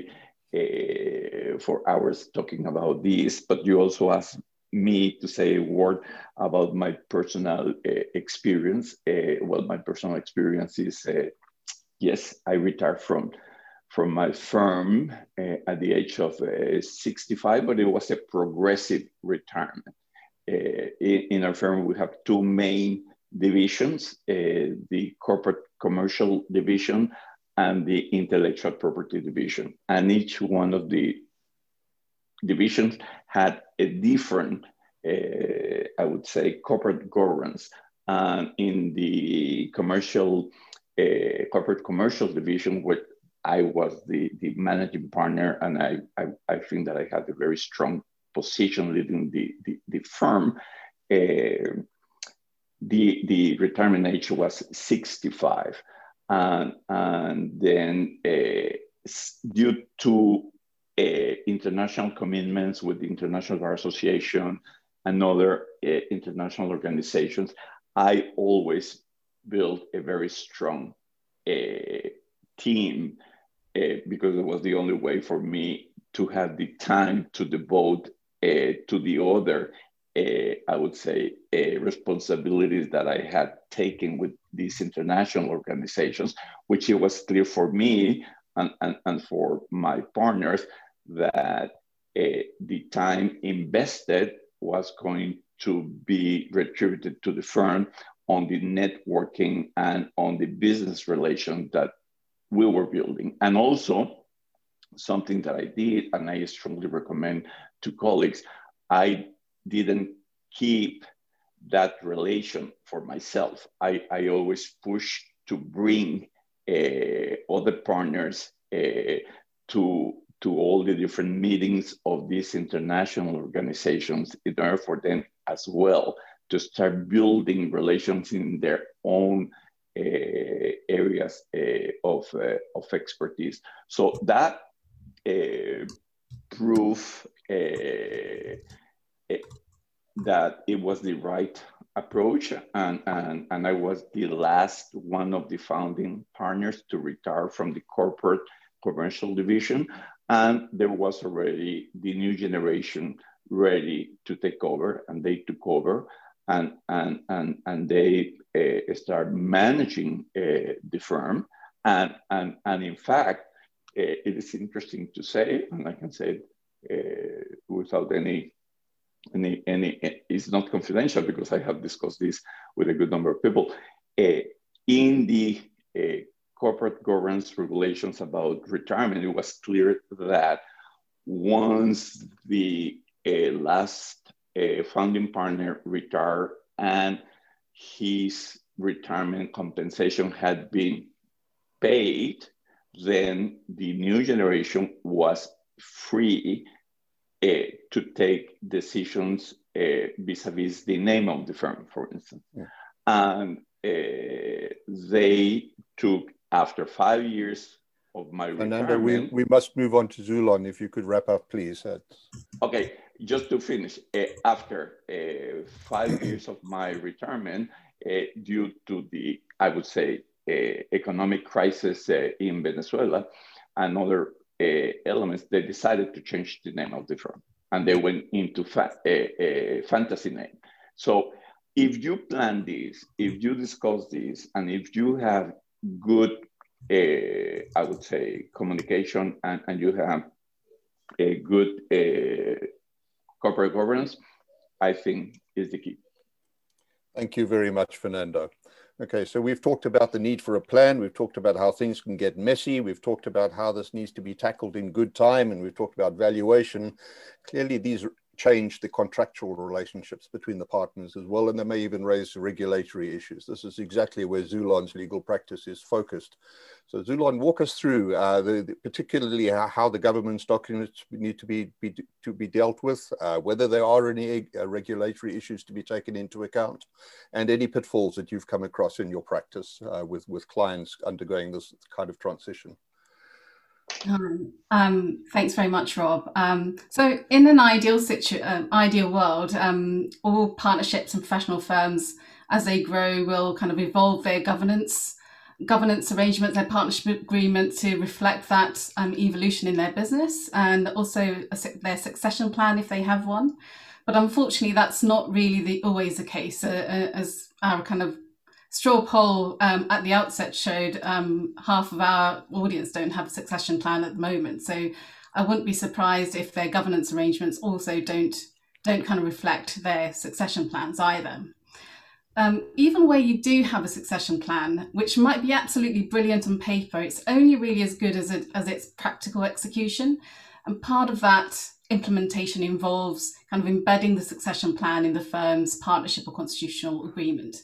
uh, for hours talking about this, but you also asked me to say a word about my personal uh, experience. Well, my personal experience is yes, I retired from from my firm at the age of uh, 65, but it was a progressive retirement. In, in, our firm, we have two main divisions: the corporate commercial division and the intellectual property division. And each one of the divisions had a different, uh, I would say, corporate governance. And in the commercial, uh, corporate commercial division, where I was the, the managing partner, and I, I, I think that I had a very strong position within the, the, the firm. Uh, the, the retirement age was 65 and, and then uh, due to uh, international commitments with the International Bar Association and other international organizations, I always built a very strong team because it was the only way for me to have the time to devote to the other uh, I would say, uh, responsibilities that I had taken with these international organizations, which it was clear for me and, and, and for my partners that uh, the time invested was going to be retributed to the firm on the networking and on the business relation that we were building. And also, something that I did, and I strongly recommend to colleagues, I didn't keep that relation for myself. I, I always push to bring uh, other partners uh, to, to all the different meetings of these international organizations in order for them as well to start building relations in their own uh, areas uh, of, uh, of expertise. So that proof that it was the right approach and, and, and I was the last one of the founding partners to retire from the corporate commercial division. And there was already the new generation ready to take over and they took over and, and, and, and they uh, start managing uh, the firm. And, and, and in fact, it is interesting to say, and I can say it uh, without any any, any, it's not confidential because I have discussed this with a good number of people. Uh, in the uh, corporate governance regulations about retirement, it was clear that once the uh, last founding partner retired and his retirement compensation had been paid, then the new generation was free uh, to take decisions uh, vis-a-vis the name of the firm, for instance. Yeah. And uh, they took, after five years of my Fernando, we, we must move on to Zulon. If you could wrap up, please. Okay, just to finish, uh, after uh, five years of my retirement, uh, due to the, I would say, economic crisis in Venezuela and other uh, elements, they decided to change the name of the firm and they went into fa- a, a fantasy name. So if you plan this, if you discuss this, and if you have good, uh, I would say, communication and, and you have a good uh, corporate governance, I think is the key. Thank you very much, Fernando. Okay, so we've talked about the need for a plan. We've talked about how things can get messy. We've talked about how this needs to be tackled in good time, and we've talked about valuation. Clearly, these change the contractual relationships between the partners as well, and they may even raise regulatory issues. This is exactly where Zulon's legal practice is focused. So Zulon, walk us through uh, the, the, particularly how the governance documents need to be, be to be dealt with, uh, whether there are any uh, regulatory issues to be taken into account, and any pitfalls that you've come across in your practice uh, with, with clients undergoing this kind of transition. Um, um, thanks very much, Rob. Um, so, in an ideal situ- uh, ideal world, um, all partnerships and professional firms, as they grow, will kind of evolve their governance governance arrangements, their partnership agreement to reflect that um, evolution in their business, and also a, their succession plan if they have one. But unfortunately, that's not really the, always the case, uh, uh, as our kind of straw poll um, at the outset showed um, half of our audience don't have a succession plan at the moment. So I wouldn't be surprised if their governance arrangements also don't don't kind of reflect their succession plans either. Um, even where you do have a succession plan, which might be absolutely brilliant on paper, it's only really as good as, it, as its practical execution. And part of that implementation involves kind of embedding the succession plan in the firm's partnership or constitutional agreement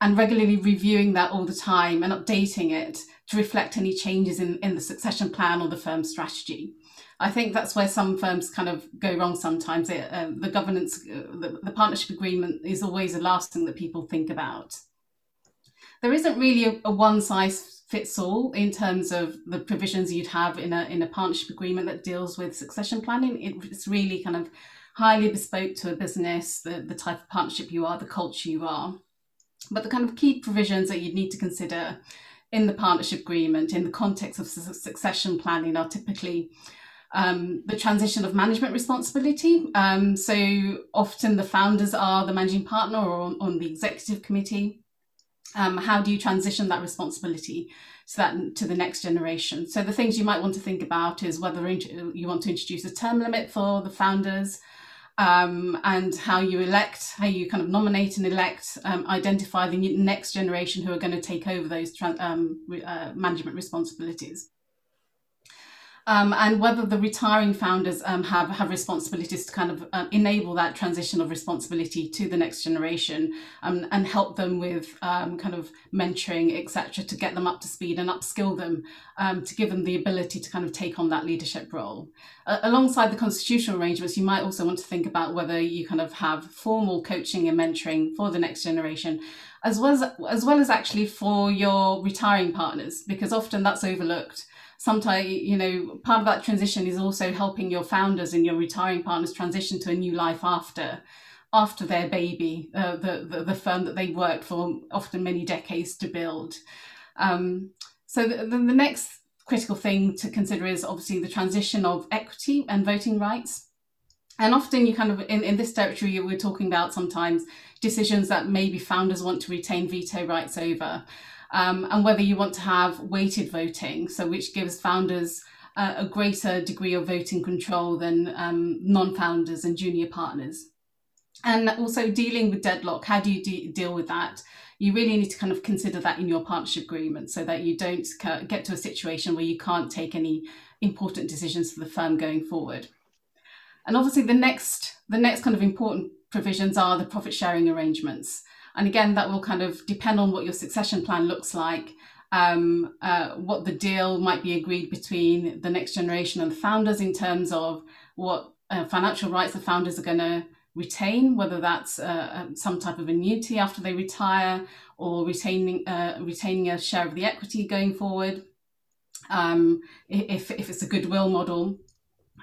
and regularly reviewing that all the time and updating it to reflect any changes in, in the succession plan or the firm's strategy. I think that's where some firms kind of go wrong sometimes. It, uh, the governance, uh, the, the, partnership agreement is always the last thing that people think about. There isn't really a, a one size fits all in terms of the provisions you'd have in a, in a partnership agreement that deals with succession planning. It, it's really kind of highly bespoke to a business, the, the type of partnership you are, the culture you are. But the kind of key provisions that you'd need to consider in the partnership agreement in the context of su- succession planning are typically um, the transition of management responsibility. Um, so often the founders are the managing partner or on, on the executive committee. Um, how do you transition that responsibility to that to the next generation? So the things you might want to think about is whether you want to introduce a term limit for the founders, um, and how you elect, how you kind of nominate and elect, um, identify the next generation who are going to take over those um, uh, management responsibilities um, and whether the retiring founders um, have, have responsibilities to kind of uh, enable that transition of responsibility to the next generation um, and help them with um, kind of mentoring, etc., to get them up to speed and upskill them um, to give them the ability to kind of take on that leadership role. Uh, alongside the constitutional arrangements, you might also want to think about whether you kind of have formal coaching and mentoring for the next generation as well as as well as actually for your retiring partners because often that's overlooked sometimes you know part of that transition is also helping your founders and your retiring partners transition to a new life after after their baby uh, the, the, the firm that they worked for often many decades to build. Um, so the, the next critical thing to consider is obviously the transition of equity and voting rights. And often you kind of in, in this territory we're talking about sometimes decisions that maybe founders want to retain veto rights over um, and whether you want to have weighted voting, so which gives founders uh, a greater degree of voting control than um, non-founders and junior partners. And also dealing with deadlock, how do you de- deal with that? You really need to kind of consider that in your partnership agreement so that you don't get to a situation where you can't take any important decisions for the firm going forward. And obviously the next the next kind of important provisions are the profit sharing arrangements. And again, that will kind of depend on what your succession plan looks like, um, uh, what the deal might be agreed between the next generation and the founders in terms of what uh, financial rights the founders are going to retain, whether that's uh, um, some type of annuity after they retire or retaining uh, retaining a share of the equity going forward. Um, if, if it's a goodwill model,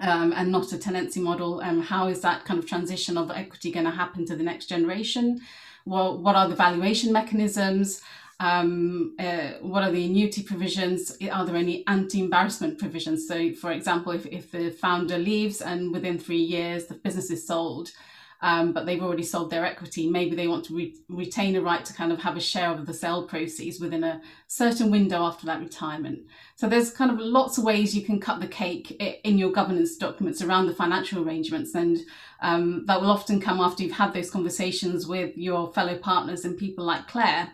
um, and not a tenancy model, um, how is that kind of transition of equity going to happen to the next generation? Well, what are the valuation mechanisms? Um, uh, what are the annuity provisions? Are there any anti-embarrassment provisions? So, for example, if, if the founder leaves and within three years the business is sold, um, but they've already sold their equity. Maybe they want to re- retain a right to kind of have a share of the sale proceeds within a certain window after that retirement. So there's kind of lots of ways you can cut the cake in your governance documents around the financial arrangements, and um, that will often come after you've had those conversations with your fellow partners and people like Claire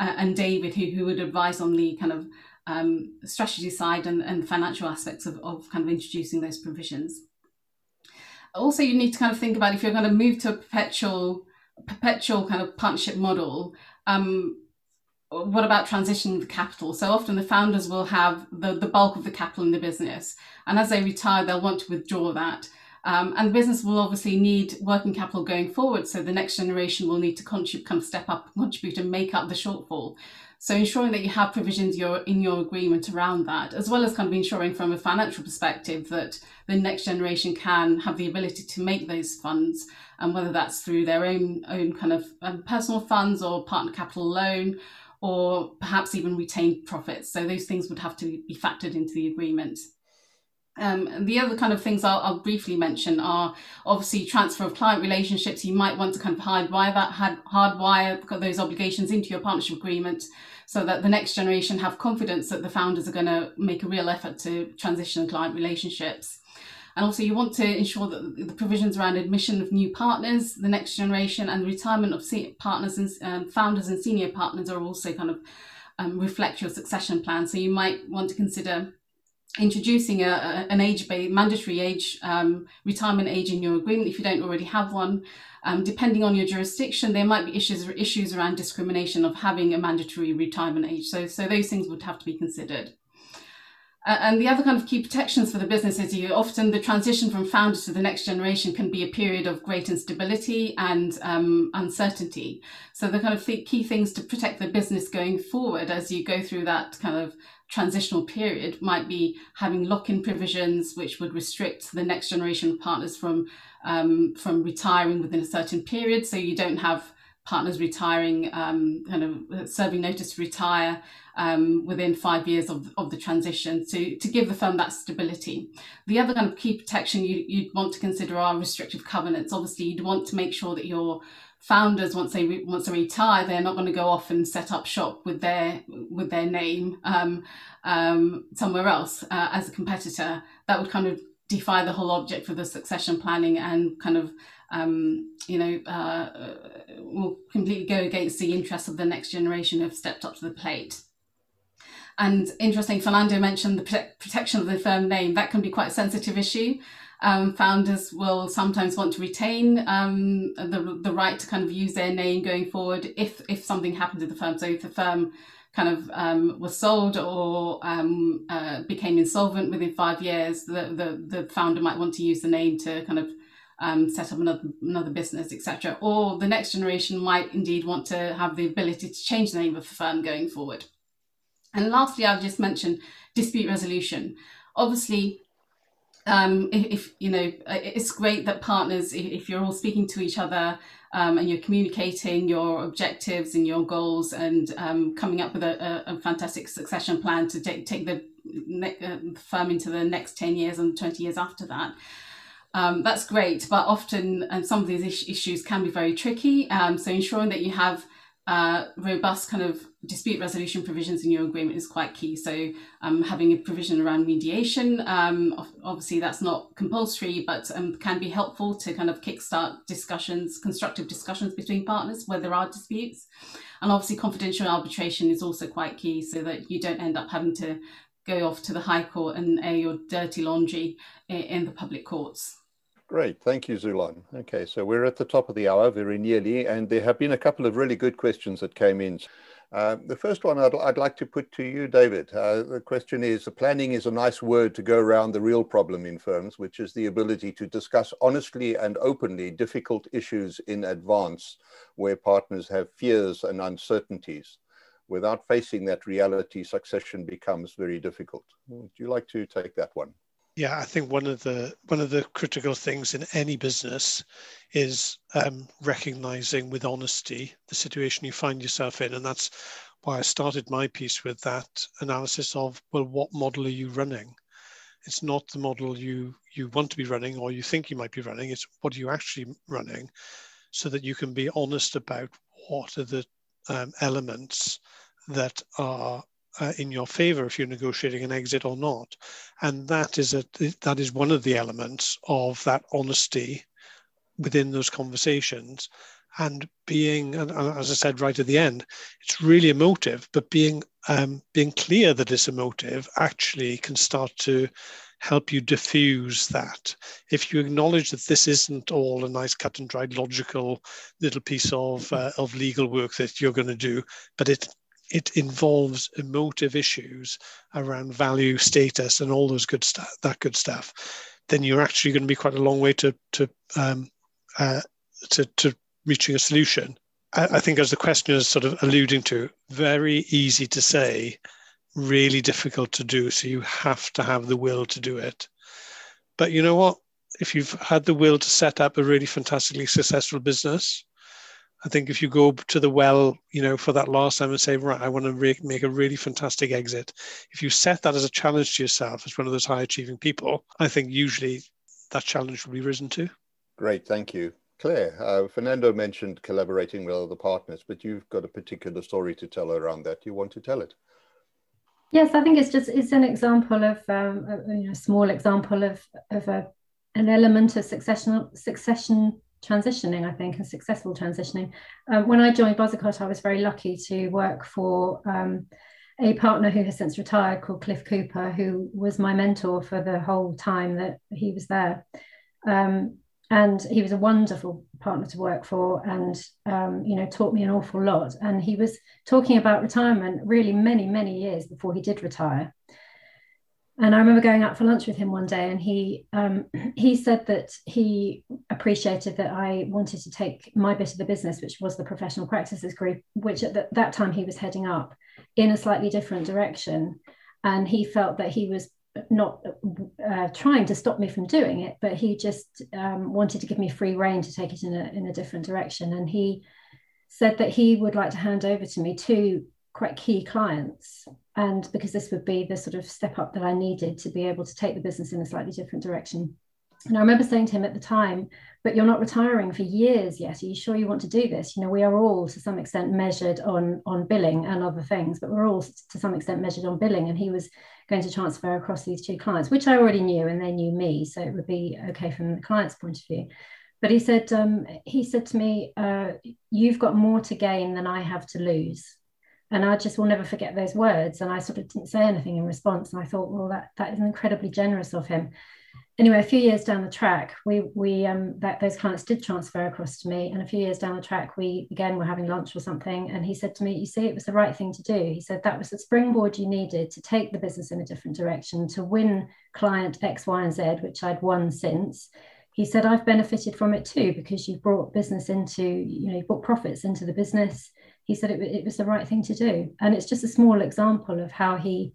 uh, and David, who who would advise on the kind of um, strategy side and, and financial aspects of, of kind of introducing those provisions also you need to kind of think about if you're going to move to a perpetual perpetual kind of partnership model um, what about transitioning the capital? So often the founders will have the, the bulk of the capital in the business and as they retire they'll want to withdraw that. Um, and the business will obviously need working capital going forward so the next generation will need to contribute kind of step up contribute and make up the shortfall so ensuring that you have provisions your, in your agreement around that, as well as kind of ensuring from a financial perspective that the next generation can have the ability to make those funds, and whether that's through their own own kind of um, personal funds or partner capital loan, or perhaps even retained profits. So those things would have to be factored into the agreement. Um, the other kind of things I'll, I'll, briefly mention are obviously transfer of client relationships. You might want to kind of hardwire that, hardwire those obligations into your partnership agreement so that the next generation have confidence that the founders are going to make a real effort to transition client relationships. And also, you want to ensure that the provisions around admission of new partners, the next generation, and retirement of partners and um, founders and senior partners are also kind of um, reflect your succession plan. So you might want to consider introducing a, a an age-based mandatory age um, retirement age in your agreement if you don't already have one. Um, depending on your jurisdiction, there might be issues issues around discrimination of having a mandatory retirement age. So so those things would have to be considered. And the other kind of key protections for the business is you often the transition from founders to the next generation can be a period of great instability and um, uncertainty. So the kind of th- key things to protect the business going forward as you go through that kind of transitional period might be having lock-in provisions which would restrict the next generation of partners from um, from retiring within a certain period. So you don't have partners retiring, um, kind of serving notice to retire um, within five years of, of the transition to, to give the firm that stability. The other kind of key protection you, you'd want to consider are restrictive covenants. Obviously, you'd want to make sure that your founders once they once they retire they're not going to go off and set up shop with their with their name um, um, somewhere else uh, as a competitor that would kind of defy the whole object for the succession planning and kind of um, you know uh, will completely go against the interests of the next generation who have stepped up to the plate. And interesting fernando mentioned the protection of the firm name. That can be quite a sensitive issue. Um, founders will sometimes want to retain um, the, the right to kind of use their name going forward if, if something happened to the firm. So if the firm kind of um, was sold or um, uh, became insolvent within five years, the, the, the founder might want to use the name to kind of um, set up another another business, etc. Or the next generation might indeed want to have the ability to change the name of the firm going forward. And lastly, I've just mentioned dispute resolution. Obviously, um, if, if, you know, it's great that partners, if you're all speaking to each other um, and you're communicating your objectives and your goals and um, coming up with a, a, a, fantastic succession plan to take, take the uh, firm into the next 10 years and 20 years after that. Um, that's great, but often and some of these is- issues can be very tricky. Um, so ensuring that you have uh, robust kind of dispute resolution provisions in your agreement is quite key. So um, having a provision around mediation, um, obviously that's not compulsory, but um, can be helpful to kind of kickstart discussions, constructive discussions between partners where there are disputes. And obviously confidential arbitration is also quite key so that you don't end up having to go off to the High Court and air your dirty laundry in the public courts. Great, thank you, Zulon. Okay, so we're at the top of the hour, very nearly, and there have been a couple of really good questions that came in. Uh, the first one I'd, I'd, like to put to you, David. Uh, the question is, planning is a nice word to go around the real problem in firms, which is the ability to discuss honestly and openly difficult issues in advance where partners have fears and uncertainties. Without facing that reality, succession becomes very difficult. Would you like to take that one? Yeah, I think one of the one of the critical things in any business is um, recognizing with honesty the situation you find yourself in, and that's why I started my piece with that analysis of well, what model are you running? It's not the model you you want to be running or you think you might be running. It's what are you actually running, so that you can be honest about what are the um, elements that are uh, in your favor if you're negotiating an exit or not. And that is a that is one of the elements of that honesty within those conversations and being as i said right at the end it's really emotive but being um, being clear that it's emotive actually can start to help you diffuse that if you acknowledge that this isn't all a nice cut and dried logical little piece of uh, of legal work that you're going to do but it it involves emotive issues around value, status, and all those good stuff. That good stuff. Then you're actually going to be quite a long way to to um, uh, to, to reaching a solution. I, I think, as the question is sort of alluding to, very easy to say, really difficult to do. So you have to have the will to do it. But you know what? If you've had the will to set up a really fantastically successful business, I think if you go to the well, you know, for that last time and say, right, I want to re- make a really fantastic exit. If you set that as a challenge to yourself as one of those high achieving people, I think usually that challenge will be risen to. Great, thank you. Claire, uh, Fernando mentioned collaborating with other partners, but you've got a particular story to tell around that. You want to tell it? Yes, I think it's just it's an example of um, a, you know, small example of of a, an element of succession succession transitioning, I think, and successful transitioning. Um, when I joined Bossicott, I was very lucky to work for um, a partner who has since retired called Cliff Cooper, who was my mentor for the whole time that he was there. Um, and he was a wonderful partner to work for and um, you know taught me an awful lot and he was talking about retirement really many many years before he did retire and I remember going out for lunch with him one day, and he um, he said that he appreciated that I wanted to take my bit of the business, which was the professional practices group, which at the, that time he was heading up, in a slightly different direction, and he felt that he was not uh, trying to stop me from doing it, but he just um, wanted to give me free reign to take it in a in a different direction, and he said that he would like to hand over to me two quite key clients and because this would be the sort of step up that I needed to be able to take the business in a slightly different direction. And I remember saying to him at the time, but you're not retiring for years yet. Are you sure you want to do this? You know, we are all to some extent measured on on billing and other things, but we're all to some extent measured on billing. And he was going to transfer across these two clients, which I already knew, and they knew me, so it would be okay from the client's point of view. But he said, um, he said to me, uh, "You've got more to gain than I have to lose." And I just will never forget those words. And I sort of didn't say anything in response. And I thought, well, that that is incredibly generous of him. Anyway, a few years down the track, we we um that those clients did transfer across to me. And a few years down the track, we again were having lunch or something. And he said to me, You see, it was the right thing to do. He said that was the springboard you needed to take the business in a different direction, to win client X, Y, and Z, which I'd won since he said i've benefited from it too because you've brought business into you know you brought profits into the business he said it, it was the right thing to do. And it's just a small example of how he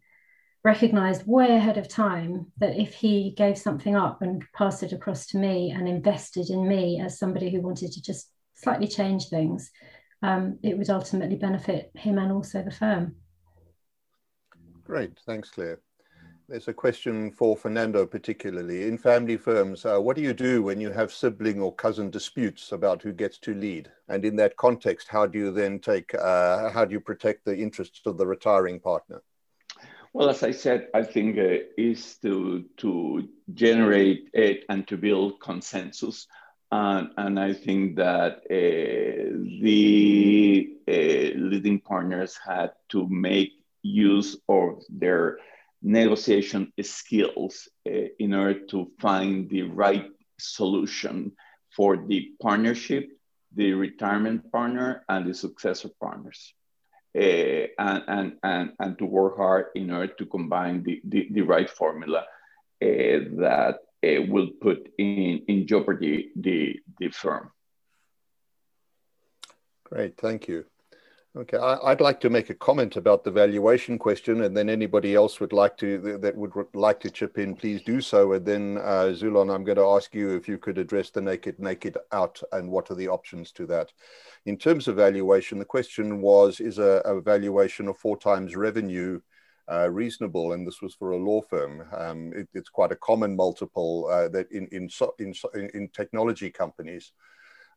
recognized way ahead of time that if he gave something up and passed it across to me and invested in me as somebody who wanted to just slightly change things, um, it would ultimately benefit him and also the firm. Great, thanks, Claire. There's a question for Fernando particularly. In family firms, uh, what do you do when you have sibling or cousin disputes about who gets to lead? And in that context, how do you then take, uh, how do you protect the interests of the retiring partner? Well, as I said, I think uh, is to, to generate it and to build consensus. And, and I think that uh, the uh, leading partners had to make use of their negotiation skills uh, in order to find the right solution for the partnership, the retirement partner, and the successor partners. Uh, and, and, and, and to work hard in order to combine the, the, the right formula uh, that uh, will put in, in jeopardy the, the firm. Great, thank you. Okay, I, would like to make a comment about the valuation question, and then anybody else would like to that would like to chip in, please do so. And then uh, Zulon, I'm going to ask you if you could address the naked naked out and what are the options to that. In terms of valuation, the question was: Is a, a valuation of four times revenue uh, reasonable, and this was for a law firm. Um, it, it's quite a common multiple uh, that in in, in in technology companies.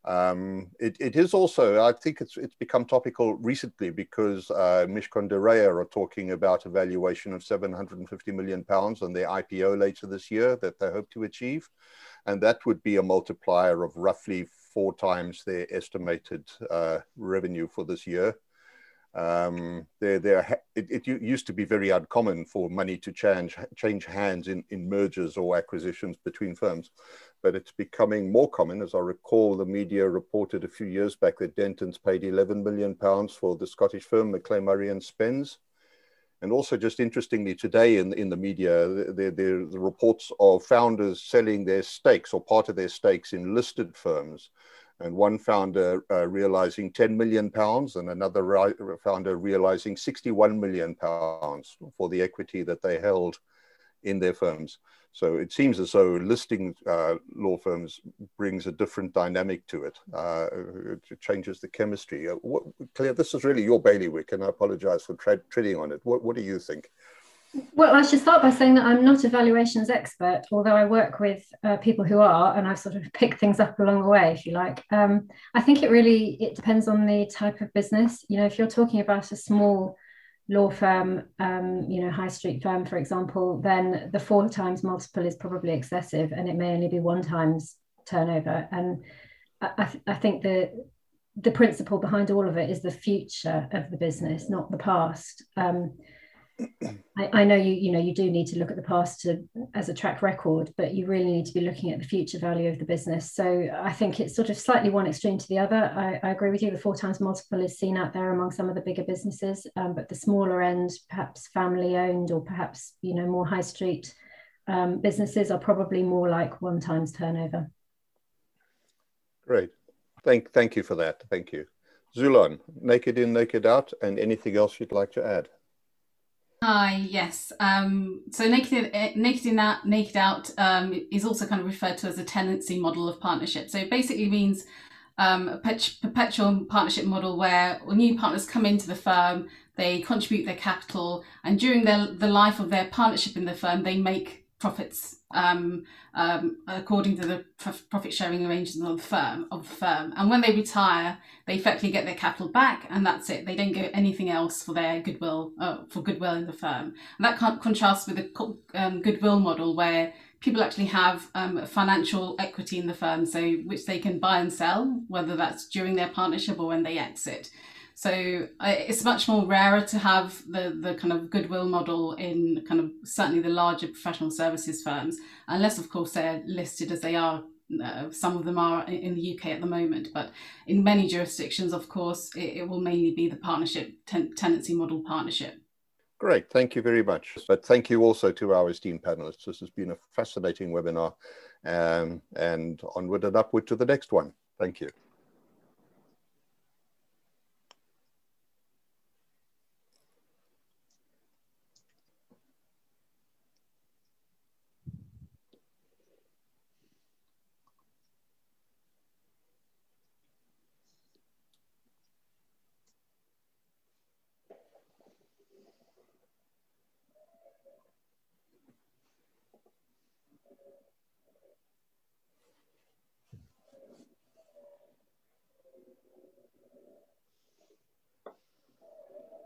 Um, it, it is also, I think it's it's become topical recently because uh, Mishcon de Reya are talking about a valuation of 750 million pounds on their IPO later this year that they hope to achieve, and that would be a multiplier of roughly four times their estimated uh, revenue for this year. Um, there, there, it, it, used to be very uncommon for money to change change hands in, in mergers or acquisitions between firms, but it's becoming more common. As I recall, the media reported a few years back that Dentons paid 11 million pounds for the Scottish firm Maclay Murray and Spens. And also, just interestingly, today in, in the media, there, there the reports of founders selling their stakes or part of their stakes in listed firms and one founder uh, realizing 10 million pounds and another ri- founder realizing 61 million pounds for the equity that they held in their firms. So it seems as though listing uh, law firms brings a different dynamic to it. Uh, it changes the chemistry. Uh, what, Claire, this is really your bailiwick, and I apologize for tre- treading on it. What, what do you think? Well, I should start by saying that I'm not a valuations expert, although I work with uh, people who are, and I've sort of picked things up along the way, if you like. Um, I think it really it depends on the type of business. You know, if you're talking about a small law firm, um, you know, high street firm, for example, then the four times multiple is probably excessive, and it may only be one times turnover. And I, th- I think the the principle behind all of it is the future of the business, not the past. Um, I, I, know you you know you do need to look at the past to, as a track record but you really need to be looking at the future value of the business. So i think it's sort of slightly one extreme to the other. I, I agree with you the four times multiple is seen out there among some of the bigger businesses um, but the smaller end perhaps family owned or perhaps you know more high street um, businesses are probably more like one times turnover. Great. Thank thank you for that. Thank you. Zulon naked in naked out and anything else you'd like to add Hi, yes. Um, so naked, eh, naked in that, naked out um, is also kind of referred to as a tenancy model of partnership. So it basically means um, a perpetual partnership model where new partners come into the firm, they contribute their capital, and during the life of their partnership in the firm, they make profits um, um, according to the profit sharing arrangements of the firm of the firm. And when they retire, they effectively get their capital back, and that's it. They don't get anything else for their goodwill uh, for goodwill in the firm. And that contrasts with the um, goodwill model where people actually have um, financial equity in the firm, so which they can buy and sell, whether that's during their partnership or when they exit. So it's much more rarer to have the, the kind of goodwill model in kind of certainly the larger professional services firms, unless of course they're listed as they are. Uh, some of them are in the UK at the moment, but in many jurisdictions, of course, it, it will mainly be the partnership ten- tenancy model partnership. Great, thank you very much. But thank you also to our esteemed panelists. This has been a fascinating webinar, um, and onward and upward to the next one. Thank you.